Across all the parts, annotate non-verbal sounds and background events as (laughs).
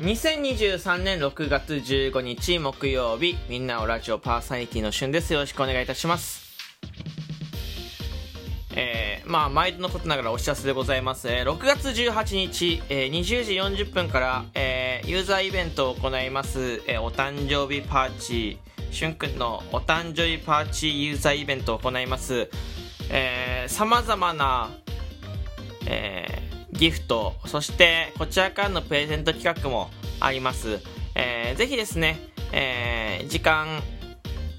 2023年6月15日木曜日みんなおラジオパーソナリティのしゅんです。よろしくお願いいたします。えー、まあ毎度のことながらお知らせでございます、えー6月18日、えー20時40分から、えーユーザーイベントを行います、えーお誕生日パーティーしゅんくんのお誕生日パーティーユーザーイベントを行います。さまざまな、えーギフトそしてこちらからのプレゼント企画もあります、えーぜひですね、えー時間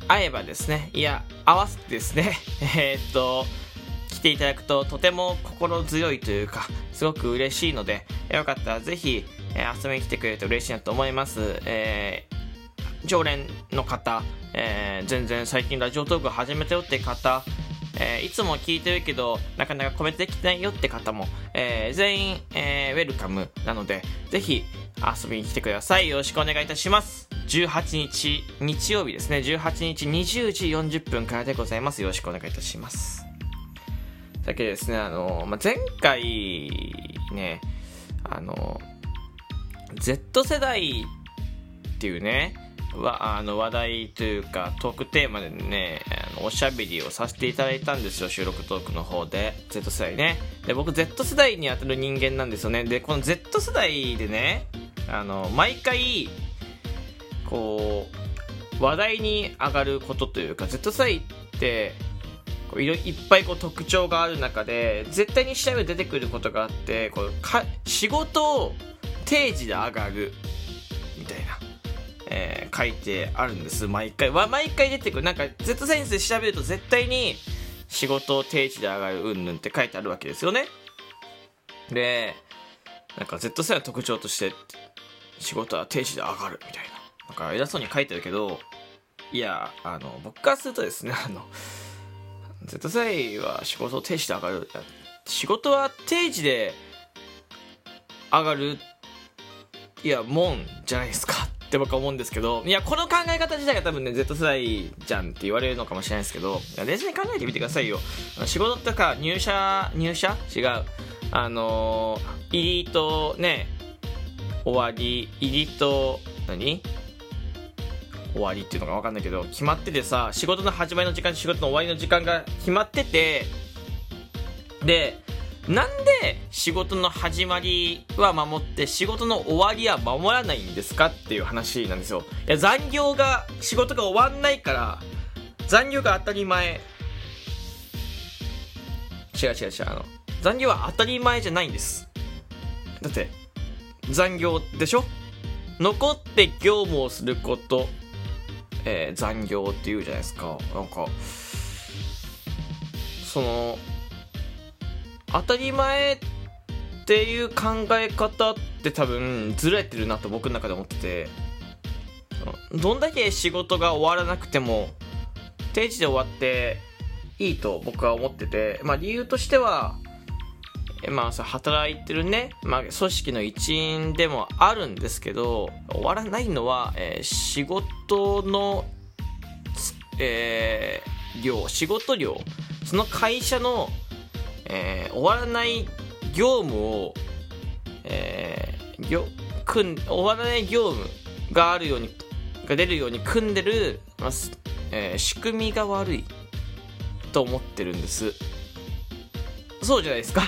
合えばですねいや合わせてですね (laughs) えっと来ていただくととても心強いというかすごく嬉しいのでよかったらぜひ、え遊びに来てくれると嬉しいなと思います、えー常連の方、えー全然最近ラジオトーク始めたよって方、えーいつも聞いてるけどなかなかコメントできてないよって方も、えー全員、えーウェルカムなのでぜひ遊びに来てください。よろしくお願いいたします。18日日曜日ですね。18日20時40分からでございます。よろしくお願いいたします。だけですねあの、まあ、前回ねあの Z 世代っていうねわあの話題というかトークテーマでねあのおしゃべりをさせていただいたんですよ収録トークの方で。Z 世代ね。で僕 Z 世代に当たる人間なんですよね。でこの Z 世代でねあの毎回こう話題に上がることというか Z 世代ってこういろいっぱいこう特徴がある中で絶対に調べ出てくることがあってこうか仕事を定時で上がる、えー書いてあるんです。毎回。わ毎回出てくる。なんか Z センス調べると絶対に仕事を定時で上がるうんぬんって書いてあるわけですよね。でなんか Z 世代の特徴として仕事は定時で上がるみたいな。なんか偉そうに書いてるけどいやあの僕からするとですね (laughs) あの Z 世代は仕事を定時で上がる。仕事は定時で上がるいやもんじゃないですか。って僕は思うんですけどいやこの考え方自体が多分ね Z 世代じゃんって言われるのかもしれないですけどいや冷静に考えてみてくださいよ。仕事とか入社入社？違う。あのー、入りとね終わり入りと何？終わりっていうのが分かんないけど決まっててさ仕事の始まりの時間仕事の終わりの時間が決まっててでなんで仕事の始まりは守って仕事の終わりは守らないんですかっていう話なんですよ。いや残業が仕事が終わんないから残業が当たり前。違う違う違うあの残業は当たり前じゃないんです。だって残業でしょ？残って業務をすること、えー残業っていうじゃないですか。なんかその当たり前っていう考え方って多分ずれてるなと僕の中で思っててどんだけ仕事が終わらなくても定時で終わっていいと僕は思ってて、まあ、理由としてはまあさ働いてるね、まあ、組織の一員でもあるんですけど終わらないのは、えー仕事の、えー量仕事量その会社の、えー終わらない業務を、えー業組ん終わらない業務があるようにが出るように組んでる、まあえー仕組みが悪いと思ってるんです。そうじゃないですか。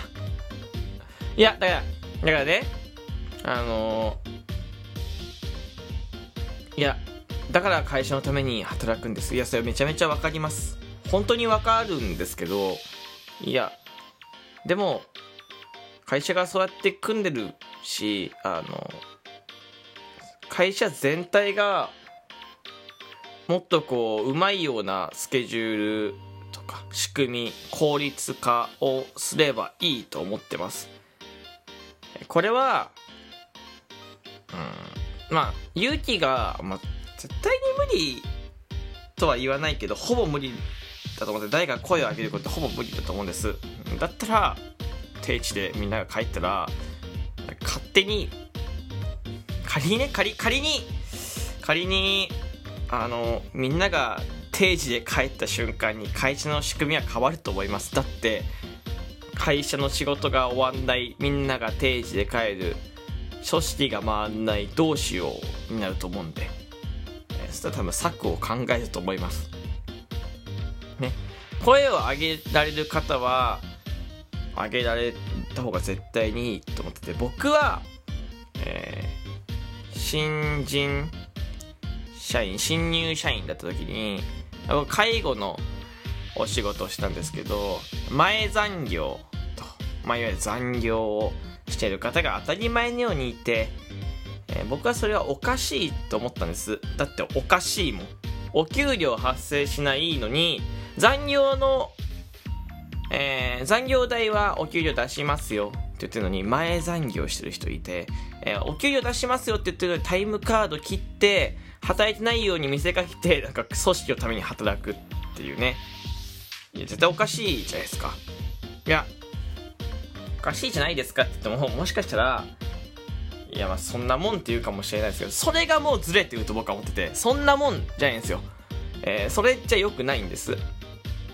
いやだからだからねあのーいやだから会社のために働くんです。いやそれめちゃめちゃわかります。本当にわかるんですけどいやでも会社がそうやって組んでるしあの会社全体がもっとこううまいようなスケジュールとか仕組み効率化をすればいいと思ってます。これはうんまあ勇気が、まあ、絶対に無理とは言わないけどほぼ無理だと思って誰が声を上げることってほぼ無理だと思うんです。だったら定地でみんなが帰ったら勝手に仮にね仮仮に仮にあのみんなが定時で帰った瞬間に会社の仕組みは変わると思います。だって会社の仕事が終わんないみんなが定時で帰る組織が回んないどうしようになると思うんで、そしたら多分策を考えると思います。声を上げられる方は上げられた方が絶対にいいと思ってて僕は、えー、新人社員新入社員だった時に介護のお仕事をしたんですけど前残業と、まあ、いわゆる残業をしている方が当たり前のようにいて、えー、僕はそれはおかしいと思ったんです。だっておかしいもん。お給料発生しないのに残業の、えー、残業代はお給料出しますよ。って言ってるのに前残業してる人いて、えー、お給料出しますよって言ってるのにタイムカード切って働いてないように見せかけてなんか組織のために働くっていうね。いや絶対おかしいじゃないですか。いやおかしいじゃないですかって言ってももしかしたらいやまあそんなもんって言うかもしれないですけどそれがもうずれてると僕は思っててそんなもんじゃないんですよ、えー、それじゃ良くないんです。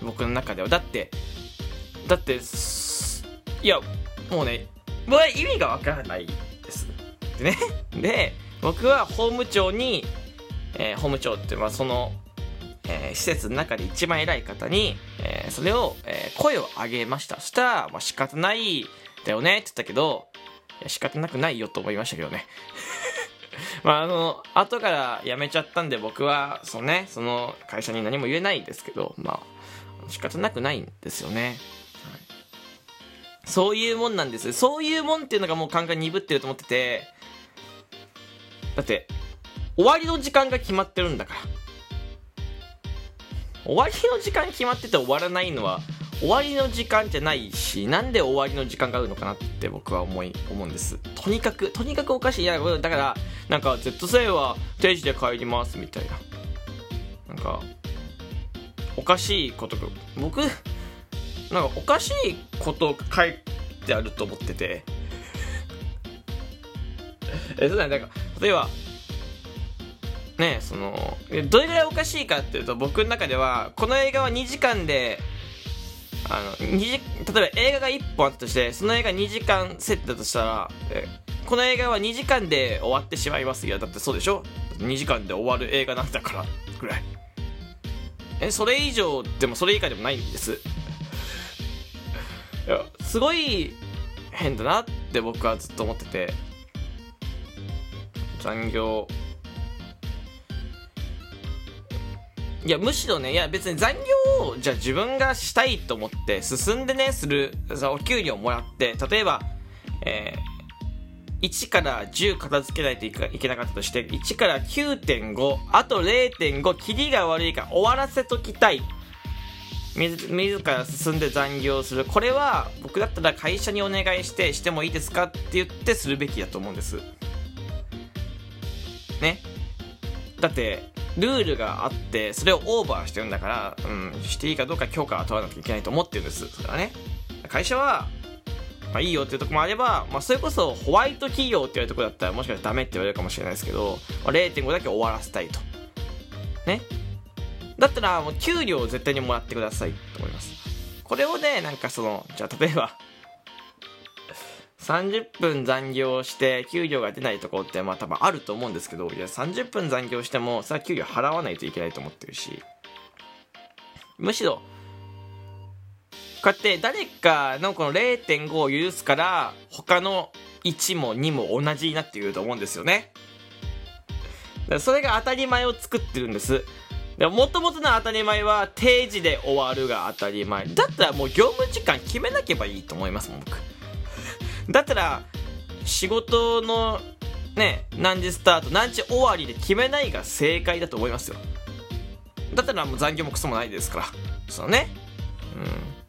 僕の中では。だってだっていやもうね僕は意味がわからないです。でね。で僕は法務長に、えー、法務長ってまあその、えー、施設の中で一番偉い方に、えー、それを、えー、声を上げました。そしたら、まあ、仕方ないだよねって言ったけどいや仕方なくないよと思いましたけどね。(laughs) まああの後から辞めちゃったんで僕はそのねその会社に何も言えないんですけどまあ仕方なくないんですよね。そういうもんなんです。そういうもんっていうのがもう考え鈍ってると思ってて、だって、終わりの時間が決まってるんだから。終わりの時間決まってて終わらないのは、終わりの時間じゃないし、なんで終わりの時間があるのかなって僕は思い、思うんです。とにかく、とにかくおかしい。いや、だから、なんか、Z 世は定時で帰りますみたいな。なんか、おかしいこと僕なんかおかしいこと書いてあると思ってて。(laughs) えそうだね。なんか例えばねそのどれぐらいおかしいかっていうと僕の中ではこの映画は2時間であの2時例えば映画が1本あったとしてその映画2時間セットだとしたらえこの映画は2時間で終わってしまいますよ。だってそうでしょ？2時間で終わる映画なんだからぐらい。えそれ以上でもそれ以下でもないんです。すごい変だなって僕はずっと思ってて。残業。いやむしろねいや別に残業をじゃあ自分がしたいと思って進んでねするお給料もらって例えばえー1から10片付けないといけなかったとして1から9.5あと0.5キリが悪いから終わらせときたい。自自ら進んで残業する。これは僕だったら会社にお願いしてしてもいいですかって言ってするべきだと思うんです。ね。だってルールがあってそれをオーバーしてるんだから、うん、していいかどうか許可は取らなきゃいけないと思ってるんです。それはね。会社はまあ、いいよっていうとこもあれば、まあ、それこそホワイト企業って言われるとこだったらもしかしたらダメって言われるかもしれないですけど、まあ、0.5だけ終わらせたいと。ね。だったらもう給料を絶対にもらってくださいと思います。これをねなんかそのじゃあ例えば30分残業して給料が出ないとこってまあ多分あると思うんですけどいや30分残業してもそれは給料払わないといけないと思ってるし。むしろこうやって誰かのこの0.5を許すから他の1も2も同じになってくると思うんですよね。それが当たり前を作ってるんです。もともとの当たり前は定時で終わるが当たり前。だったらもう業務時間決めなければいいと思いますもん、僕。だったら仕事のね、何時スタート、何時終わりで決めないが正解だと思いますよ。だったらもう残業もクソもないですから。そのね。うん。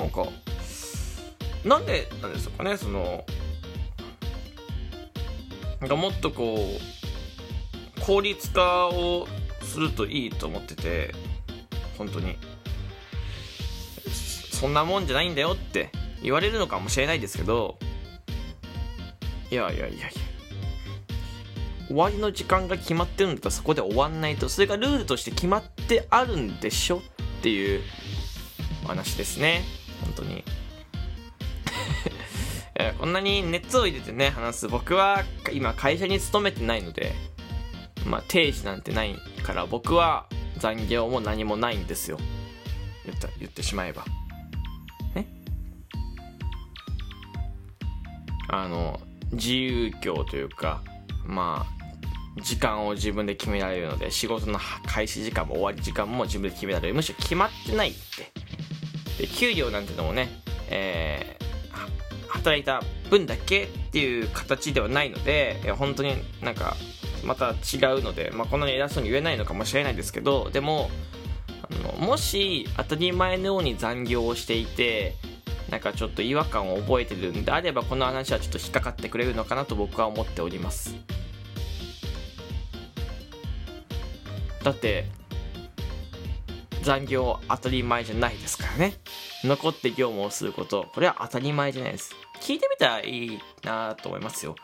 なんかなんでなんですかねそのなんかもっとこう効率化をするといいと思ってて本当に。そんなもんじゃないんだよって言われるのかもしれないですけどいやいやいやいや終わりの時間が決まってるんだったらそこで終わんないとそれがルールとして決まってあるんでしょっていう話ですね。本当に。(laughs) こんなに熱を入れてね話す。僕は今会社に勤めてないのでまあ定時なんてないから僕は残業も何もないんですよ。言った言ってしまえば。ね。あの自由業というかまあ時間を自分で決められるので仕事の開始時間も終わり時間も自分で決められる。むしろ決まってないって。で給料なんてのもね、えー働いた分だけっていう形ではないのでいや本当になんかまた違うので、まあ、こんなに偉そうに言えないのかもしれないですけどでもあのもし当たり前のように残業をしていてなんかちょっと違和感を覚えてるんであればこの話はちょっと引っかかってくれるのかなと僕は思っております。だって残業当たり前じゃないですからね。残って業務をすることこれは当たり前じゃないです。聞いてみたらいいなと思いますよ。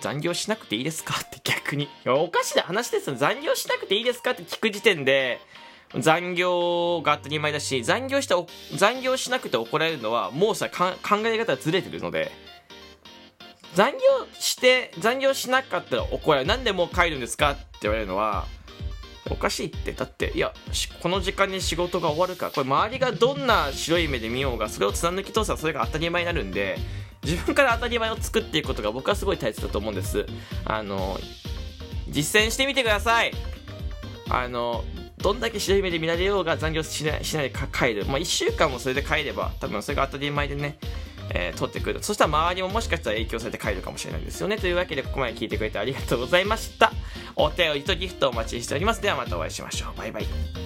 残業しなくていいですか？って逆に。(laughs) おかしな話ですよ。残業しなくていいですか？って聞く時点で残業が当たり前だし残業して残業しなくて怒られるのはもうさ考え方がずれてるので。残業して残業しなかったら怒られる。なんでもう帰るんですか？って言われるのはおかしいって。だっていやこの時間に仕事が終わるかこれ周りがどんな白い目で見ようがそれを貫き通せばそれが当たり前になるんで自分から当たり前を作っていくことが僕はすごい大切だと思うんです。あの実践してみてください。あのどんだけ白い目で見られようが残業しないしないで帰る、まあ、1週間もそれで帰れば多分それが当たり前でねえー取ってくる。そしたら周りももしかしたら影響されて帰るかもしれないですよね。というわけでここまで聞いてくれてありがとうございました。お便りとギフトをお待ちしております。ではまたお会いしましょう。バイバイ。